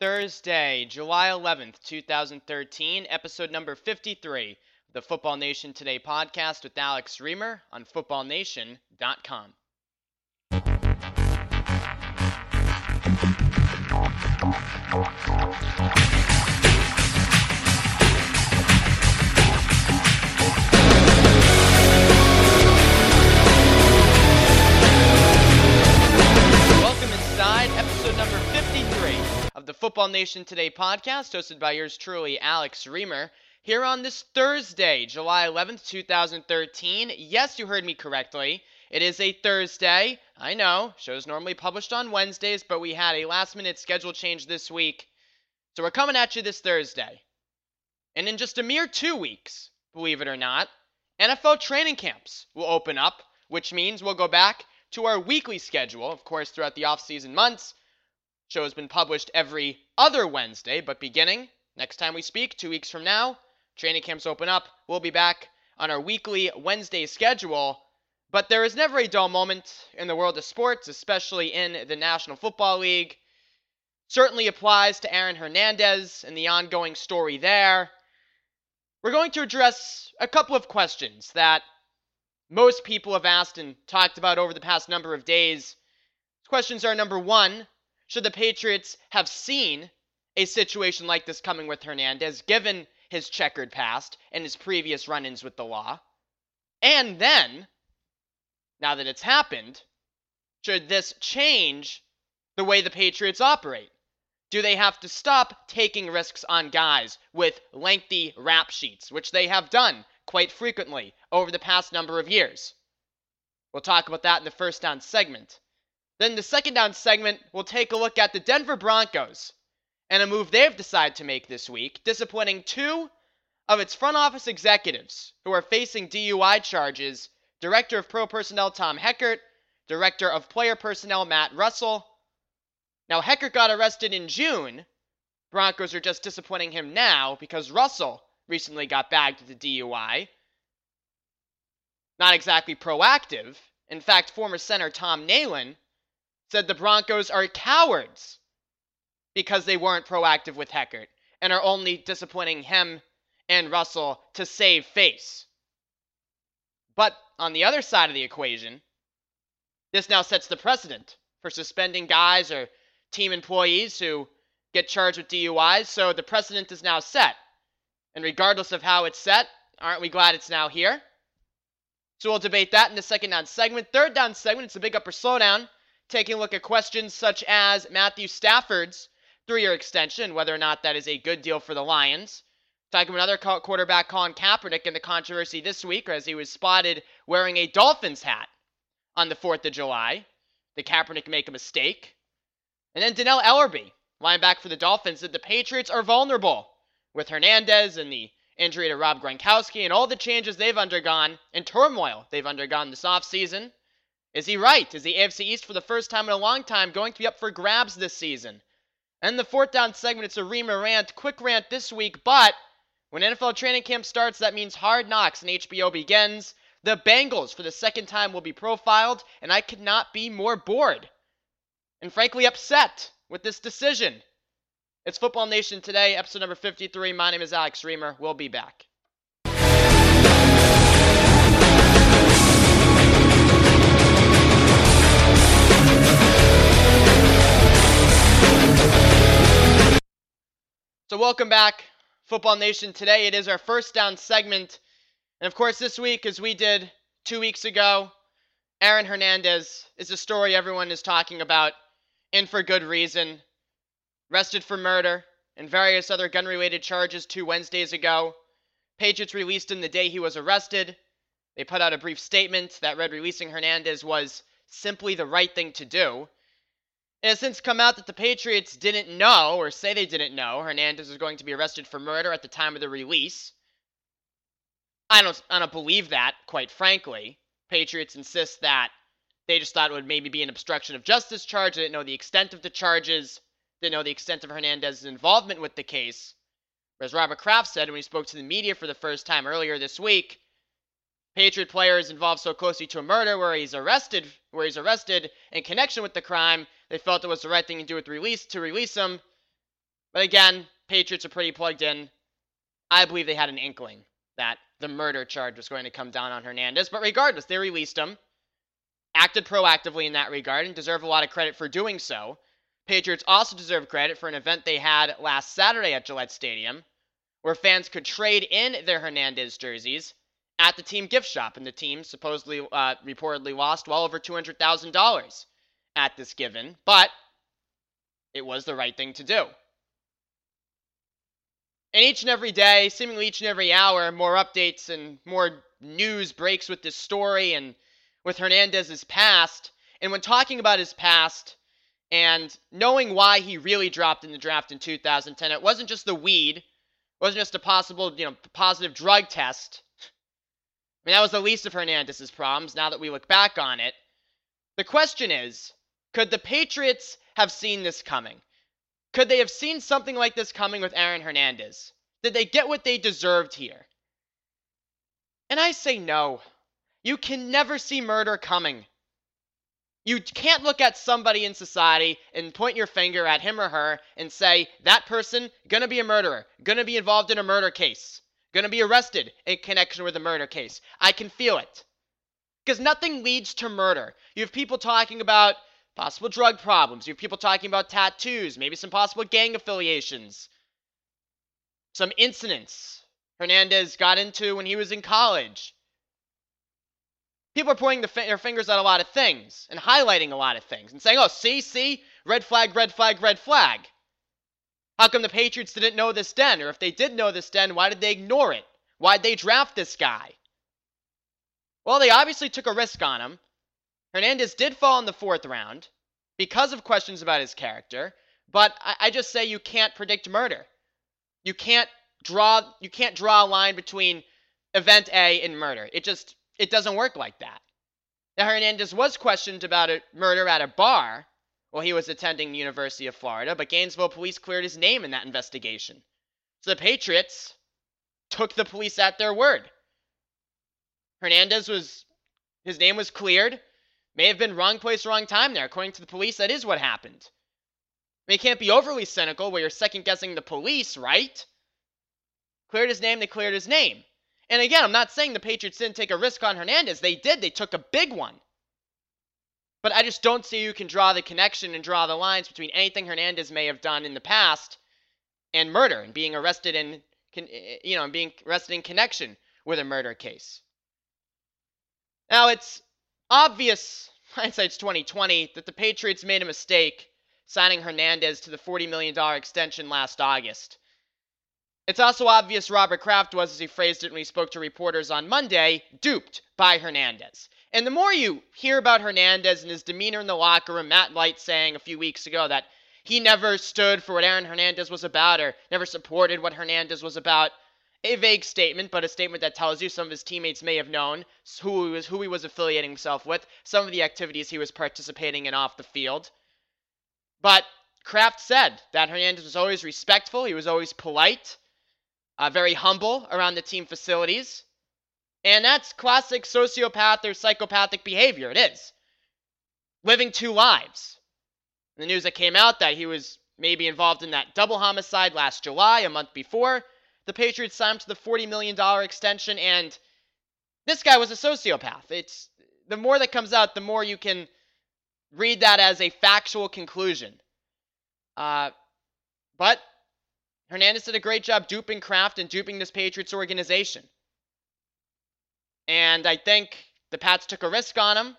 Thursday, July 11th, 2013, episode number 53 of the Football Nation Today podcast with Alex Reamer on footballnation.com. of the Football Nation Today podcast, hosted by yours truly, Alex Reamer. Here on this Thursday, July 11th, 2013. Yes, you heard me correctly. It is a Thursday. I know, shows normally published on Wednesdays, but we had a last minute schedule change this week. So we're coming at you this Thursday. And in just a mere two weeks, believe it or not, NFL training camps will open up, which means we'll go back to our weekly schedule. Of course, throughout the off-season months, show has been published every other Wednesday, but beginning next time we speak, two weeks from now, training camps open up. We'll be back on our weekly Wednesday schedule. But there is never a dull moment in the world of sports, especially in the National Football League. Certainly applies to Aaron Hernandez and the ongoing story there. We're going to address a couple of questions that most people have asked and talked about over the past number of days. Questions are number one, should the Patriots have seen a situation like this coming with Hernandez, given his checkered past and his previous run ins with the law? And then, now that it's happened, should this change the way the Patriots operate? Do they have to stop taking risks on guys with lengthy rap sheets, which they have done quite frequently over the past number of years? We'll talk about that in the first down segment. Then the second down segment, we'll take a look at the Denver Broncos and a move they've decided to make this week, disappointing two of its front office executives who are facing DUI charges Director of Pro Personnel Tom Heckert, Director of Player Personnel Matt Russell. Now, Heckert got arrested in June. Broncos are just disappointing him now because Russell recently got bagged with a DUI. Not exactly proactive. In fact, former center Tom Nalen said the Broncos are cowards because they weren't proactive with Heckert and are only disappointing him and Russell to save face. But on the other side of the equation, this now sets the precedent for suspending guys or team employees who get charged with DUIs. So the precedent is now set. And regardless of how it's set, aren't we glad it's now here? So we'll debate that in the second down segment. Third down segment, it's a big upper slowdown, taking a look at questions such as Matthew Stafford's three year extension, whether or not that is a good deal for the Lions. Talking about another quarterback, Colin Kaepernick, and the controversy this week as he was spotted wearing a Dolphins hat on the 4th of July. Did Kaepernick make a mistake? And then Dannell Ellerbe, linebacker for the Dolphins, said the Patriots are vulnerable with Hernandez and the injury to Rob Gronkowski and all the changes they've undergone and turmoil they've undergone this offseason. Is he right? Is the AFC East for the first time in a long time going to be up for grabs this season? And the fourth down segment, it's a Reamer rant, quick rant this week, but when NFL training camp starts, that means Hard Knocks and HBO begins. The Bengals, for the second time, will be profiled, and I could not be more bored and frankly upset with this decision. It's Football Nation today, episode number 53. My name is Alex Reamer. We'll be back. So, welcome back, Football Nation. Today it is our first down segment. And of course, this week, as we did two weeks ago, Aaron Hernandez is a story everyone is talking about, and for good reason. Arrested for murder and various other gun related charges two Wednesdays ago. Patriots released him the day he was arrested. They put out a brief statement that read releasing Hernandez was simply the right thing to do. It has since come out that the Patriots didn't know, or say they didn't know, Hernandez was going to be arrested for murder at the time of the release. I don't, I don't believe that, quite frankly. Patriots insist that they just thought it would maybe be an obstruction of justice charge. They didn't know the extent of the charges, They didn't know the extent of Hernandez's involvement with the case. As Robert Kraft said when he spoke to the media for the first time earlier this week, Patriot player is involved so closely to a murder where he's arrested, where he's arrested in connection with the crime they felt it was the right thing to do with release to release him. But again, Patriots are pretty plugged in. I believe they had an inkling that the murder charge was going to come down on Hernandez. But regardless, they released him, acted proactively in that regard, and deserve a lot of credit for doing so. Patriots also deserve credit for an event they had last Saturday at Gillette Stadium, where fans could trade in their Hernandez jerseys at the team gift shop, and the team supposedly, uh, reportedly lost well over $200,000 at this given, but it was the right thing to do. And each and every day, seemingly each and every hour, more updates and more news breaks with this story and with Hernandez's past. And when talking about his past and knowing why he really dropped in the draft in 2010, it wasn't just the weed, it wasn't just a possible, you know, positive drug test. I mean, that was the least of Hernandez's problems now that we look back on it. The question is, could the Patriots have seen this coming? Could they have seen something like this coming with Aaron Hernandez? Did they get what they deserved here? And I say no. You can never see murder coming. You can't look at somebody in society and point your finger at him or her and say, that person, gonna be a murderer, gonna be involved in a murder case, gonna be arrested in connection with a murder case. I can feel it. Because nothing leads to murder. You have people talking about possible drug problems. You have people talking about tattoos, maybe some possible gang affiliations, some incidents Hernandez got into when he was in college. People are pointing the their fingers at a lot of things and highlighting a lot of things and saying, oh, see, see, red flag, red flag, red flag. How come the Patriots didn't know this then? Or if they did know this then, why did they ignore it? Why'd they draft this guy? Well, they obviously took a risk on him. Hernandez did fall in the fourth round because of questions about his character, but I, I just say you can't predict murder. You can't draw you can't draw a line between event A and murder. It just it doesn't work like that. Now Hernandez was questioned about a murder at a bar while he was attending the University of Florida, but Gainesville police cleared his name in that investigation. So the Patriots took the police at their word. Hernandez was his name was cleared. May have been wrong place, wrong time there. According to the police, that is what happened. I mean, you can't be overly cynical where you're second guessing the police, right? Cleared his name, they cleared his name. And again, I'm not saying the Patriots didn't take a risk on Hernandez. They did. They took a big one. But I just don't see you can draw the connection and draw the lines between anything Hernandez may have done in the past and murder and being arrested in, eh, eh, you know, being arrested in connection with a murder case. Now it's obvious, hindsight's 2020, that the Patriots made a mistake signing Hernandez to the $40 million extension last August. It's also obvious Robert Kraft was, as he phrased it when he spoke to reporters on Monday, duped by Hernandez. And the more you hear about Hernandez and his demeanor in the locker room, Matt Light saying a few weeks ago that he never stood for what Aaron Hernandez was about or never supported what Hernandez was about, a vague statement, but a statement that tells you some of his teammates may have known who he was, who he was affiliating himself with, some of the activities he was participating in off the field. But Kraft said that Hernandez was always respectful, he was always polite, uh, very humble around the team facilities. And that's classic sociopath or psychopathic behavior. It is. Living two lives. The news that came out that he was maybe involved in that double homicide last July, a month before, the Patriots signed him to the $40 million extension, and this guy was a sociopath. It's the more that comes out, the more you can read that as a factual conclusion. Uh, but Hernandez did a great job duping Kraft and duping this Patriots organization. And I think the Pats took a risk on him.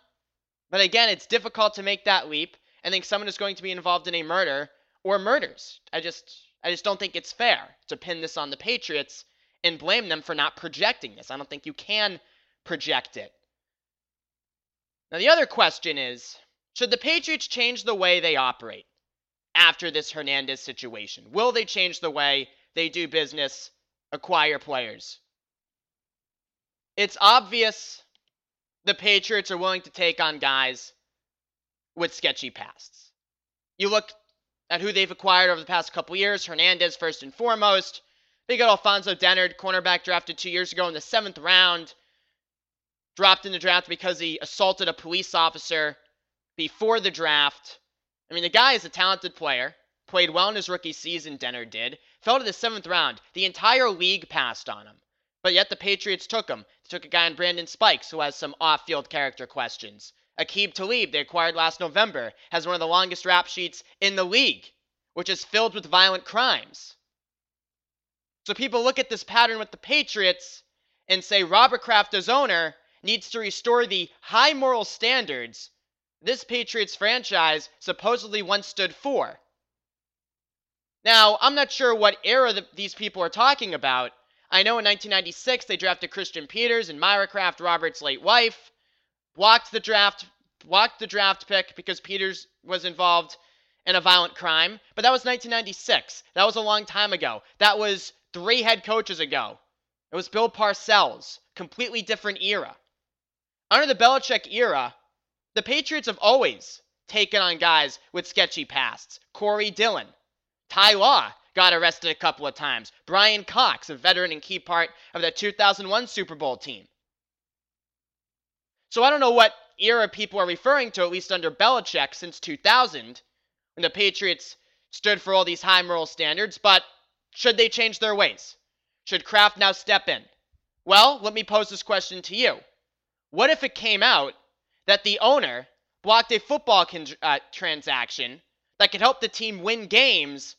But again, it's difficult to make that leap and think someone is going to be involved in a murder or murders. I just I just don't think it's fair to pin this on the Patriots and blame them for not projecting this. I don't think you can project it. Now, the other question is should the Patriots change the way they operate after this Hernandez situation? Will they change the way they do business, acquire players? It's obvious the Patriots are willing to take on guys with sketchy pasts. You look at who they've acquired over the past couple years. Hernandez, first and foremost. They got Alfonso Dennard, cornerback drafted two years ago in the seventh round. Dropped in the draft because he assaulted a police officer before the draft. I mean, the guy is a talented player. played well in his rookie season, Dennard did, fell to the seventh round. The entire league passed on him. But yet the Patriots took him. They took a guy in Brandon Spikes who has some off field character questions. Aqib Talib, they acquired last November, has one of the longest rap sheets in the league, which is filled with violent crimes. So people look at this pattern with the Patriots and say Robert Kraft, as owner, needs to restore the high moral standards this Patriots franchise supposedly once stood for. Now, I'm not sure what era the, these people are talking about. I know in 1996 they drafted Christian Peters and Myra Kraft, Robert's late wife, blocked the draft, blocked the draft pick because Peters was involved in a violent crime. But that was 1996. That was a long time ago. That was three head coaches ago. It was Bill Parcells. Completely different era. Under the Belichick era, the Patriots have always taken on guys with sketchy pasts. Corey Dillon, Ty Law got arrested a couple of times. Bryan Cox, a veteran and key part of the 2001 Super Bowl team. So I don't know what era people are referring to, at least under Belichick, since 2000, when the Patriots stood for all these high moral standards, but should they change their ways? Should Kraft now step in? Well, let me pose this question to you. What if it came out that the owner blocked a football con- uh, transaction that could help the team win games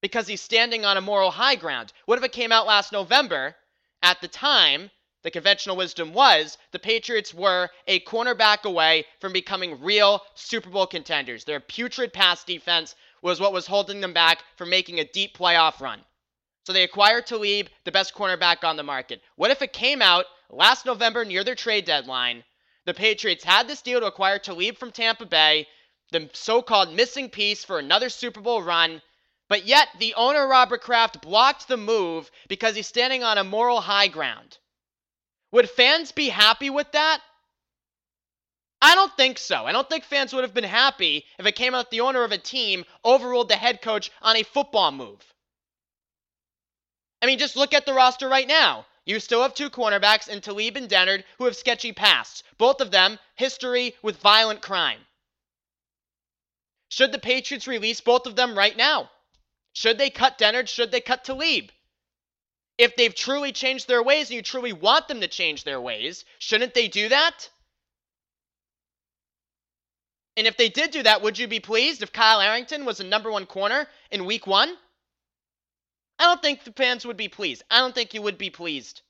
because he's standing on a moral high ground. What if it came out last November? At the time, the conventional wisdom was the Patriots were a cornerback away from becoming real Super Bowl contenders. Their putrid pass defense was what was holding them back from making a deep playoff run. So they acquired Talib, the best cornerback on the market. What if it came out last November near their trade deadline the Patriots had this deal to acquire Talib from Tampa Bay, the so called missing piece for another Super Bowl run. But yet, the owner, Robert Kraft, blocked the move because he's standing on a moral high ground. Would fans be happy with that? I don't think so. I don't think fans would have been happy if it came out the owner of a team overruled the head coach on a football move. I mean, just look at the roster right now. You still have two cornerbacks in Talib and Dennard who have sketchy pasts. Both of them history with violent crime. Should the Patriots release both of them right now? Should they cut Dennard? Should they cut Talib? If they've truly changed their ways and you truly want them to change their ways, shouldn't they do that? And if they did do that, would you be pleased if Kyle Arrington was the number one corner in week one? I don't think the fans would be pleased. I don't think you would be pleased.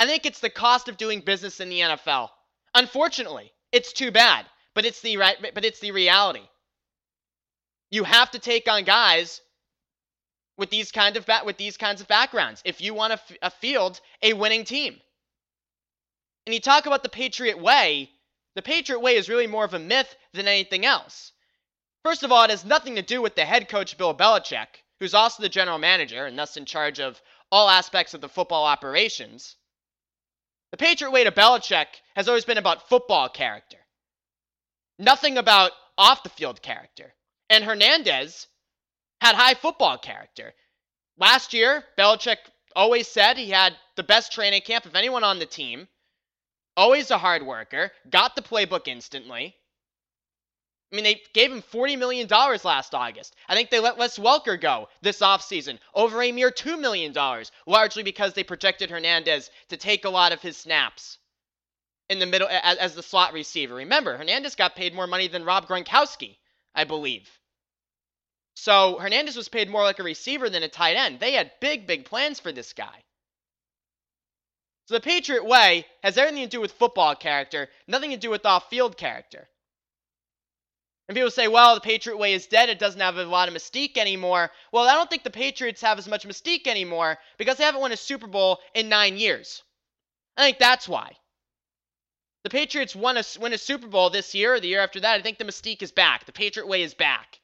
I think it's the cost of doing business in the NFL. Unfortunately, it's too bad, but it's the right but it's the reality. You have to take on guys with these kind of ba- with these kinds of backgrounds if you want to f- field a winning team. And you talk about the Patriot way, the Patriot way is really more of a myth than anything else. First of all, it has nothing to do with the head coach Bill Belichick who's also the general manager and thus in charge of all aspects of the football operations. The Patriot way to Belichick has always been about football character, nothing about off the field character. And Hernandez had high football character. Last year, Belichick always said he had the best training camp of anyone on the team, always a hard worker, got the playbook instantly. I mean, they gave him $40 million last August. I think they let Wes Welker go this offseason over a mere $2 million, largely because they projected Hernandez to take a lot of his snaps in the middle as, as the slot receiver. Remember, Hernandez got paid more money than Rob Gronkowski, I believe. So Hernandez was paid more like a receiver than a tight end. They had big, big plans for this guy. So the Patriot way has everything to do with football character, nothing to do with off field character. And people say, well, the Patriot way is dead. It doesn't have a lot of mystique anymore. Well, I don't think the Patriots have as much mystique anymore because they haven't won a Super Bowl in nine years. I think that's why. The Patriots won a, win a Super Bowl this year or the year after that. I think the mystique is back. The Patriot way is back.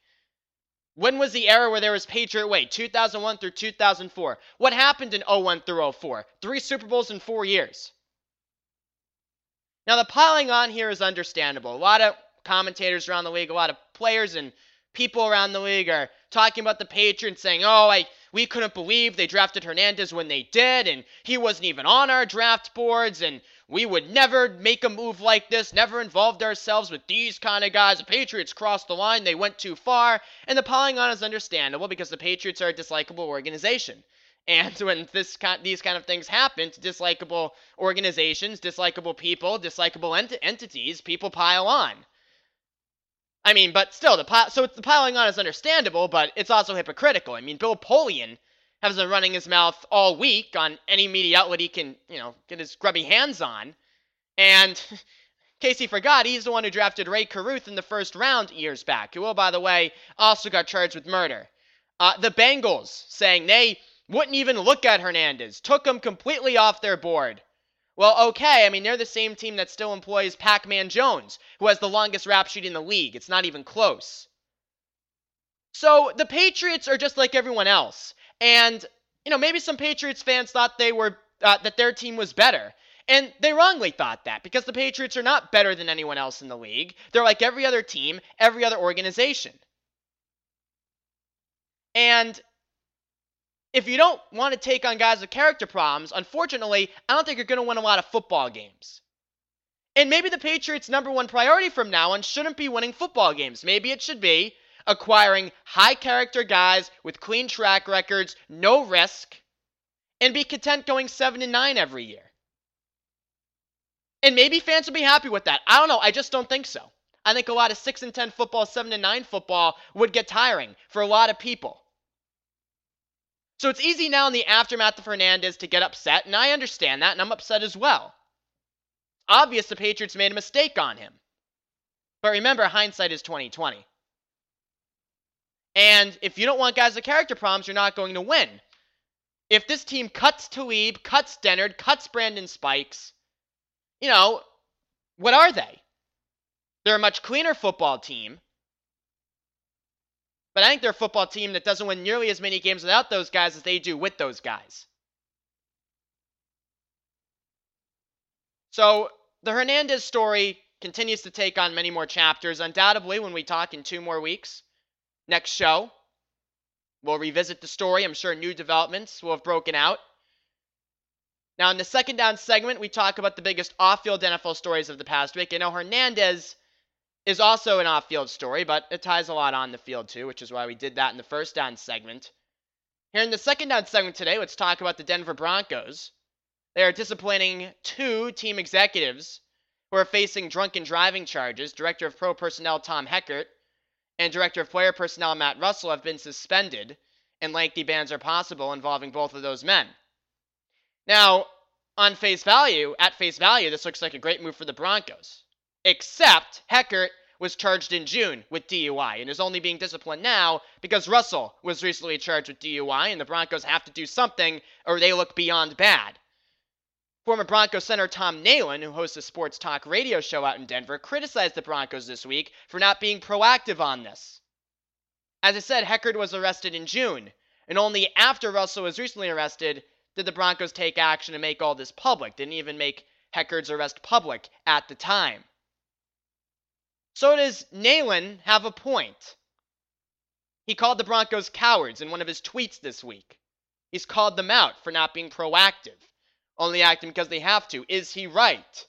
When was the era where there was Patriot way? 2001 through 2004. What happened in 01 through 04? Three Super Bowls in four years. Now, the piling on here is understandable. A lot of commentators around the league, a lot of players and people around the league are talking about the Patriots saying, "Oh, I we couldn't believe they drafted Hernandez when they did and he wasn't even on our draft boards and we would never make a move like this, never involved ourselves with these kind of guys. The Patriots crossed the line, they went too far. And the piling on is understandable because the Patriots are a dislikable organization. And when this these kind of things happen to dislikable organizations, dislikable people, dislikable ent- entities, people pile on. I mean, but still, the pi- so the piling on is understandable, but it's also hypocritical. I mean, Bill Polian has been running his mouth all week on any media outlet he can, you know, get his grubby hands on, and Casey forgot he's the one who drafted Rae Carruth in the first round years back, who, oh, by the way, also got charged with murder. Uh, the Bengals saying they wouldn't even look at Hernandez, took him completely off their board. Well, okay, I mean, they're the same team that still employs Pac Man Jones, who has the longest rap sheet in the league. It's not even close. So the Patriots are just like everyone else. And, you know, maybe some Patriots fans thought they were, uh, that their team was better. And they wrongly thought that because the Patriots are not better than anyone else in the league. They're like every other team, every other organization. And if you don't want to take on guys with character problems, unfortunately, I don't think you're going to win a lot of football games. And maybe the Patriots' number one priority from now on shouldn't be winning football games. Maybe it should be acquiring high character guys with clean track records, no risk, and be content going 7 and 9 every year. And maybe fans will be happy with that. I don't know. I just don't think so. I think a lot of 6 and 10 football, 7 and 9 football would get tiring for a lot of people. So it's easy now in the aftermath of Hernandez to get upset, and I understand that, and I'm upset as well. Obvious the Patriots made a mistake on him. But remember, hindsight is 2020. And if you don't want guys with character problems, you're not going to win. If this team cuts Talib, cuts Dennard, cuts Brandon Spikes, you know, what are they? They're a much cleaner football team. But I think they're a football team that doesn't win nearly as many games without those guys as they do with those guys. So the Hernandez story continues to take on many more chapters. Undoubtedly, when we talk in two more weeks, next show, we'll revisit the story. I'm sure new developments will have broken out. Now, in the second down segment, we talk about the biggest off field NFL stories of the past week. I know Hernandez is also an off field story, but it ties a lot on the field too, which is why we did that in the first down segment. Here in the second down segment today, let's talk about the Denver Broncos. They are disciplining two team executives who are facing drunken driving charges. Director of Pro Personnel Tom Heckert and Director of Player Personnel Matt Russell have been suspended, and lengthy bans are possible involving both of those men. Now, on face value, at face value, this looks like a great move for the Broncos except Heckert was charged in June with DUI and is only being disciplined now because Russell was recently charged with DUI and the Broncos have to do something or they look beyond bad. Former Broncos center Tom Nalen, who hosts a sports talk radio show out in Denver, criticized the Broncos this week for not being proactive on this. As I said, Heckert was arrested in June, and only after Russell was recently arrested did the Broncos take action and make all this public. Didn't even make Heckert's arrest public at the time. So does Nalen have a point? He called the Broncos cowards in one of his tweets this week. He's called them out for not being proactive, only acting because they have to. Is he right?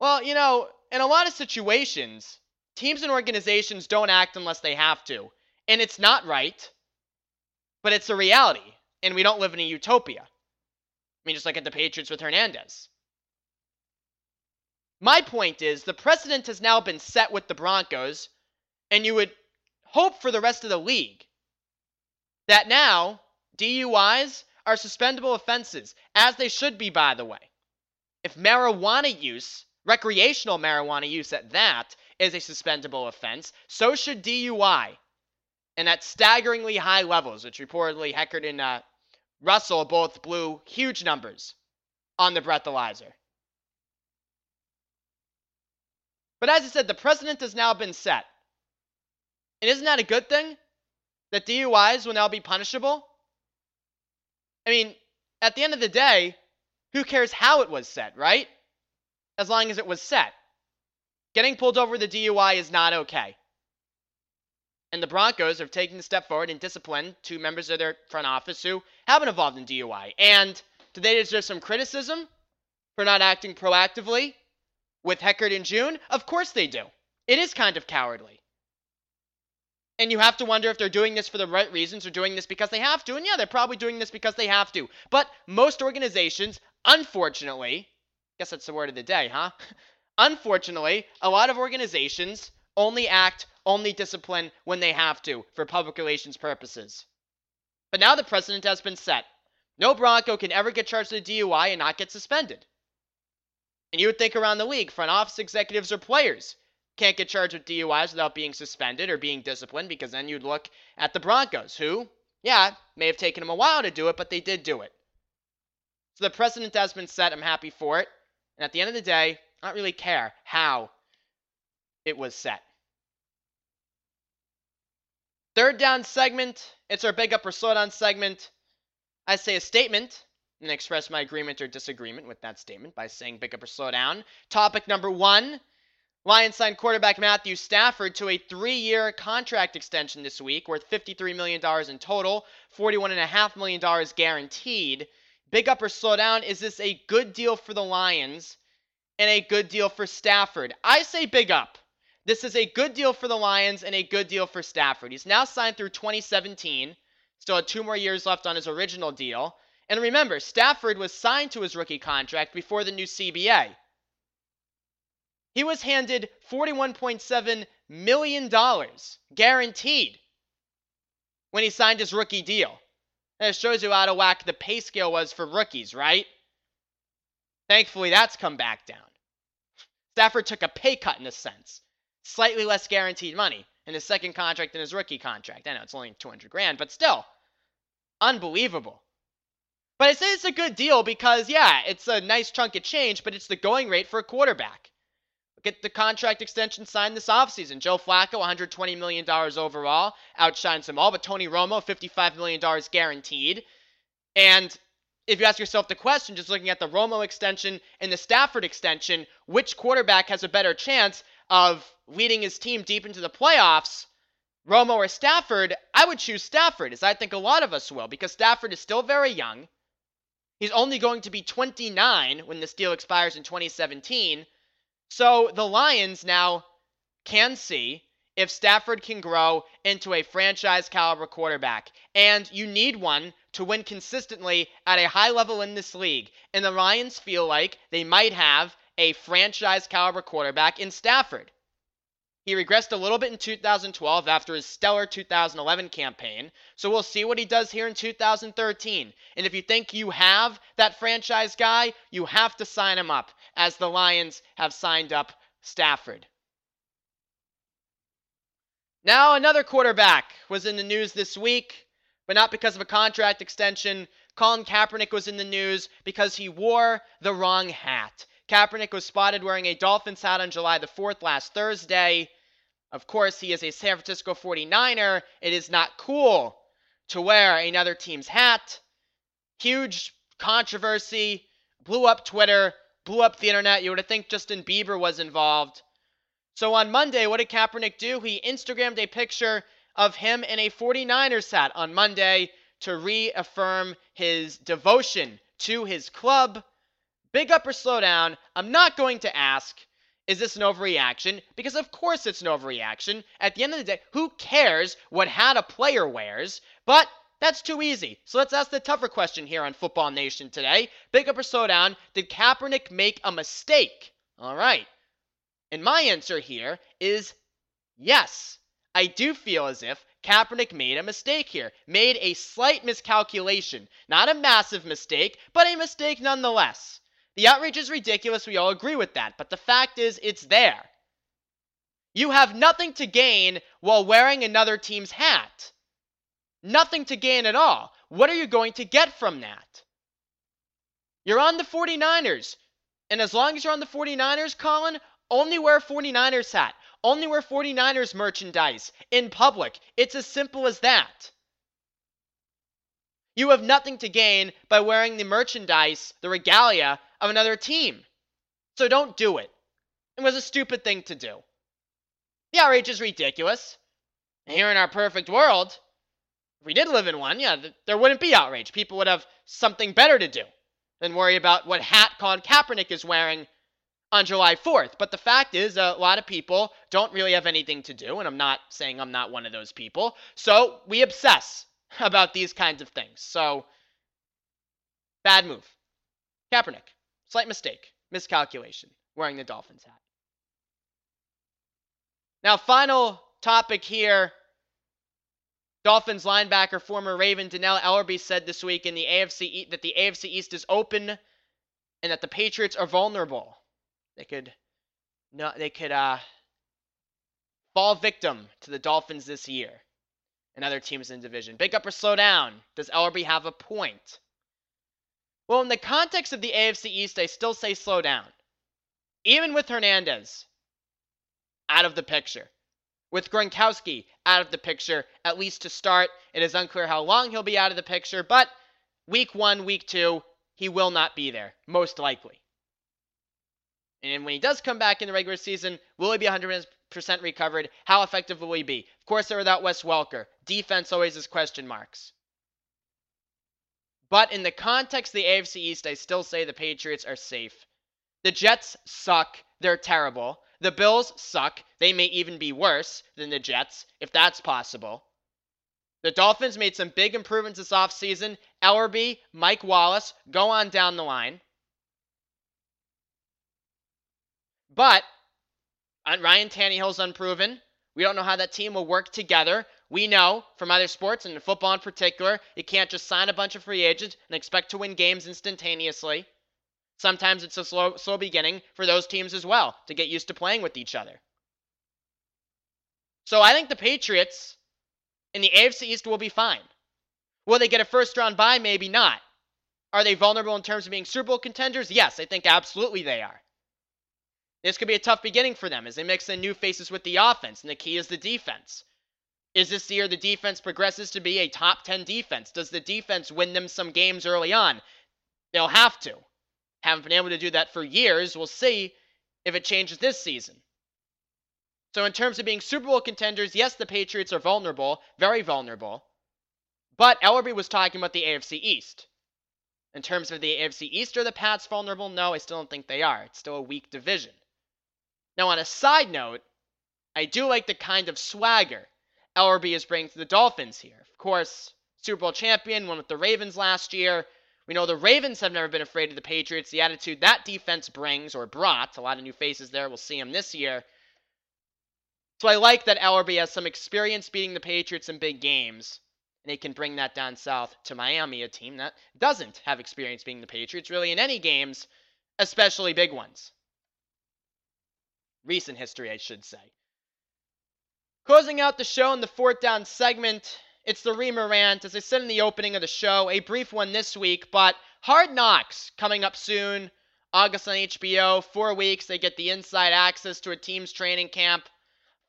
Well, you know, in a lot of situations, teams and organizations don't act unless they have to. And it's not right, but it's a reality. And we don't live in a utopia. I mean, just like at the Patriots with Hernandez. My point is the precedent has now been set with the Broncos, and you would hope for the rest of the league that now DUIs are suspendable offenses, as they should be, by the way. If marijuana use, recreational marijuana use at that, is a suspendable offense, so should DUI. And at staggeringly high levels, which reportedly Heckert and uh, Russell both blew huge numbers on the breathalyzer. But as I said, the precedent has now been set. And isn't that a good thing? That DUIs will now be punishable? I mean, at the end of the day, who cares how it was set, right? As long as it was set. Getting pulled over the DUI is not okay. And the Broncos have taken a step forward and disciplined two members of their front office who have been involved in DUI. And do they deserve some criticism for not acting proactively with Heckert in June? Of course they do. It is kind of cowardly. And you have to wonder if they're doing this for the right reasons or doing this because they have to. And yeah, they're probably doing this because they have to. But most organizations, unfortunately, guess that's the word of the day, huh? Unfortunately, a lot of organizations only act, only discipline when they have to for public relations purposes. But now the precedent has been set. No Bronco can ever get charged with a DUI and not get suspended. And you would think around the league, front office executives or players can't get charged with DUIs without being suspended or being disciplined because then you'd look at the Broncos, who, yeah, may have taken them a while to do it, but they did do it. So the precedent has been set. I'm happy for it. And at the end of the day, I don't really care how it was set. Third down segment. It's our big up or slow down segment. I say a statement and express my agreement or disagreement with that statement by saying big up or slow down. Topic number one Lions signed quarterback Matthew Stafford to a three year contract extension this week, worth $53 million in total, $41.5 million guaranteed. Big up or slow down, is this a good deal for the Lions and a good deal for Stafford? I say big up. This is a good deal for the Lions and a good deal for Stafford. He's now signed through 2017, still had two more years left on his original deal. And remember, Stafford was signed to his rookie contract before the new CBA. He was handed $41.7 million guaranteed when he signed his rookie deal. And it shows you how to whack the pay scale was for rookies, right? Thankfully, that's come back down. Stafford took a pay cut in a sense, slightly less guaranteed money in his second contract than his rookie contract. I know it's only 200 grand, but still, unbelievable. But I say it's a good deal because, yeah, it's a nice chunk of change, but it's the going rate for a quarterback get the contract extension signed this offseason. Joe Flacco, $120 million overall, outshines them all. But Tony Romo, $55 million guaranteed. And if you ask yourself the question, just looking at the Romo extension and the Stafford extension, which quarterback has a better chance of leading his team deep into the playoffs? Romo or Stafford, I would choose Stafford, as I think a lot of us will, because Stafford is still very young. He's only going to be 29 when this deal expires in 2017. So the Lions now can see if Stafford can grow into a franchise caliber quarterback. And you need one to win consistently at a high level in this league. And the Lions feel like they might have a franchise caliber quarterback in Stafford. He regressed a little bit in 2012 after his stellar 2011 campaign, so we'll see what he does here in 2013. And if you think you have that franchise guy, you have to sign him up as the Lions have signed up Stafford. Now, another quarterback was in the news this week, but not because of a contract extension. Colin Kaepernick was in the news because he wore the wrong hat. Kaepernick was spotted wearing a Dolphins hat on July the 4th last Thursday. Of course, he is a San Francisco 49er. It is not cool to wear another team's hat. Huge controversy, blew up Twitter, blew up the internet. You would have think Justin Bieber was involved. So on Monday, what did Kaepernick do? He Instagrammed a picture of him in a 49ers hat on Monday to reaffirm his devotion to his club. Big up or slow down? I'm not going to ask, is this an overreaction? Because of course it's an overreaction. At the end of the day, who cares what hat a player wears? But that's too easy. So let's ask the tougher question here on Football Nation today. Big up or slow down, did Kaepernick make a mistake? All right. And my answer here is yes. I do feel as if Kaepernick made a mistake here, made a slight miscalculation. Not a massive mistake, but a mistake nonetheless. The outrage is ridiculous, we all agree with that, but the fact is, it's there. You have nothing to gain while wearing another team's hat. Nothing to gain at all. What are you going to get from that? You're on the 49ers. And as long as you're on the 49ers, Colin, only wear 49ers hat. Only wear 49ers merchandise in public. It's as simple as that. You have nothing to gain by wearing the merchandise, the regalia of another team. So don't do it. It was a stupid thing to do. The outrage is ridiculous. Here in our perfect world, if we did live in one, yeah, th- there wouldn't be outrage. People would have something better to do. than worry about what hat Colin Kaepernick is wearing on July 4th. But the fact is, a lot of people don't really have anything to do, and I'm not saying I'm not one of those people. So we obsess about these kinds of things. So, bad move. Kaepernick, slight mistake, miscalculation, wearing the Dolphins hat. Now, final topic here. Dolphins linebacker, former Raven Dannell Ellerbe said this week in the AFC that the AFC East is open and that the Patriots are vulnerable. They could no they could uh fall victim to the Dolphins this year and other teams in the division. Big up or slow down. Does Ellerbe have a point? Well, in the context of the AFC East, I still say slow down. Even with Hernandez out of the picture. With Gronkowski out of the picture, at least to start. It is unclear how long he'll be out of the picture, but week one, week two, he will not be there, most likely. And when he does come back in the regular season, will he be 100% recovered? How effective will he be? Of course, they're without Wes Welker. Defense always has question marks. But in the context of the AFC East, I still say the Patriots are safe. The Jets suck. They're terrible. The Bills suck. They may even be worse than the Jets, if that's possible. The Dolphins made some big improvements this offseason. Ellerbe, Mike Wallace, go on down the line. But uh, Ryan Tannehill's unproven. We don't know how that team will work together. We know from other sports and football in particular, you can't just sign a bunch of free agents and expect to win games instantaneously. Sometimes it's a slow, slow beginning for those teams as well to get used to playing with each other. So I think the Patriots in the AFC East will be fine. Will they get a first round bye? Maybe not. Are they vulnerable in terms of being Super Bowl contenders? Yes, I think absolutely they are. This could be a tough beginning for them as they mix in new faces with the offense, and the key is the defense. Is this the year the defense progresses to be a top 10 defense? Does the defense win them some games early on? They'll have to. Haven't been able to do that for years. We'll see if it changes this season. So, in terms of being Super Bowl contenders, yes, the Patriots are vulnerable, very vulnerable. But Ellerbe was talking about the AFC East. In terms of the AFC East, are the Pats vulnerable? No, I still don't think they are. It's still a weak division. Now, on a side note, I do like the kind of swagger Ellerbe is bringing to the Dolphins here. Of course, Super Bowl champion, won with the Ravens last year. We know the Ravens have never been afraid of the Patriots. The attitude that defense brings, or brought, a lot of new faces there. We'll see them this year. So I like that Ellerbe has some experience beating the Patriots in big games, and he can bring that down south to Miami, a team that doesn't have experience beating the Patriots really in any games, especially big ones. Recent history, I should say. Closing out the show in the fourth down segment, it's the Reamer rant. As I said in the opening of the show, a brief one this week, but Hard Knocks coming up soon. August on HBO, four weeks. They get the inside access to a team's training camp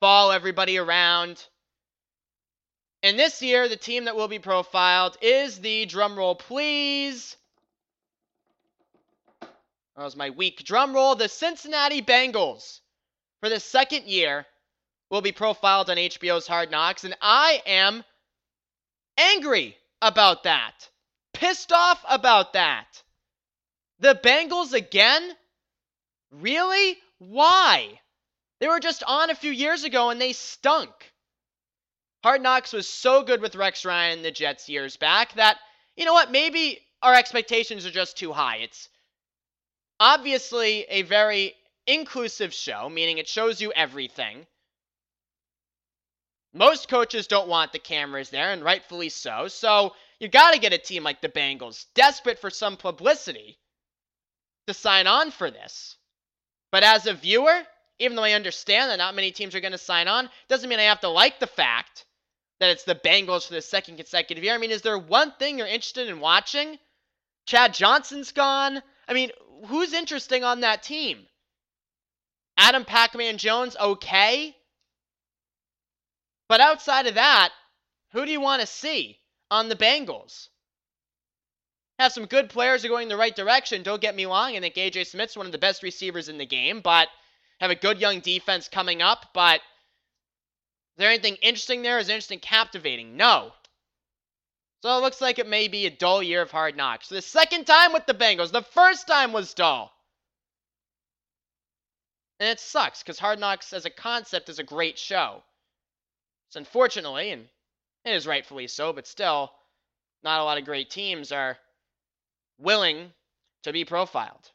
follow everybody around. And this year, the team that will be profiled is the drumroll, please. That was my weak drumroll. The Cincinnati Bengals, for the second year, will be profiled on HBO's Hard Knocks, and I am angry about that. Pissed off about that. The Bengals again? Really? Why? They were just on a few years ago and they stunk. Hard Knocks was so good with Rex Ryan the Jets years back that, you know what, maybe our expectations are just too high. It's obviously a very inclusive show, meaning it shows you everything. Most coaches don't want the cameras there, and rightfully so. So you got to get a team like the Bengals, desperate for some publicity, to sign on for this. But as a viewer, even though I understand that not many teams are going to sign on, doesn't mean I have to like the fact that it's the Bengals for the second consecutive year. I mean, is there one thing you're interested in watching? Chad Johnson's gone. I mean, who's interesting on that team? Adam Pac-Man Jones, okay. But outside of that, who do you want to see on the Bengals? Have some good players are going the right direction. Don't get me wrong. I think AJ Smith's one of the best receivers in the game, but have a good young defense coming up, but is there anything interesting there? Is there anything captivating? No. So it looks like it may be a dull year of hard knocks. The second time with the Bengals. The first time was dull. And it sucks because Hard Knocks as a concept is a great show. So unfortunately, and it is rightfully so, but still, not a lot of great teams are willing to be profiled.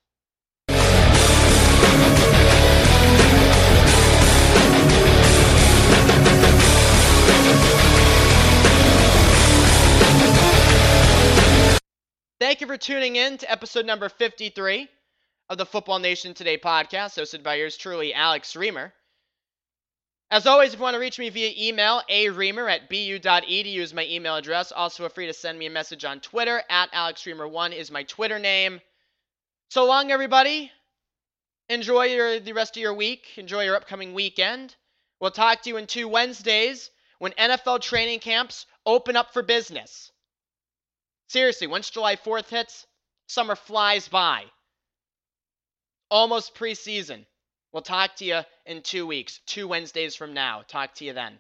Thank you for tuning in to episode number 53 of the Football Nation Today podcast, hosted by yours truly, Alex Reamer. As always, if you want to reach me via email, areamer at bu.edu is my email address. Also, feel free to send me a message on Twitter, at AlexReamer1 is my Twitter name. So long, everybody. Enjoy your, the rest of your week. Enjoy your upcoming weekend. We'll talk to you in two Wednesdays when NFL training camps open up for business. Seriously, once July 4th hits, summer flies by. Almost preseason. We'll talk to you in two weeks, two Wednesdays from now. Talk to you then.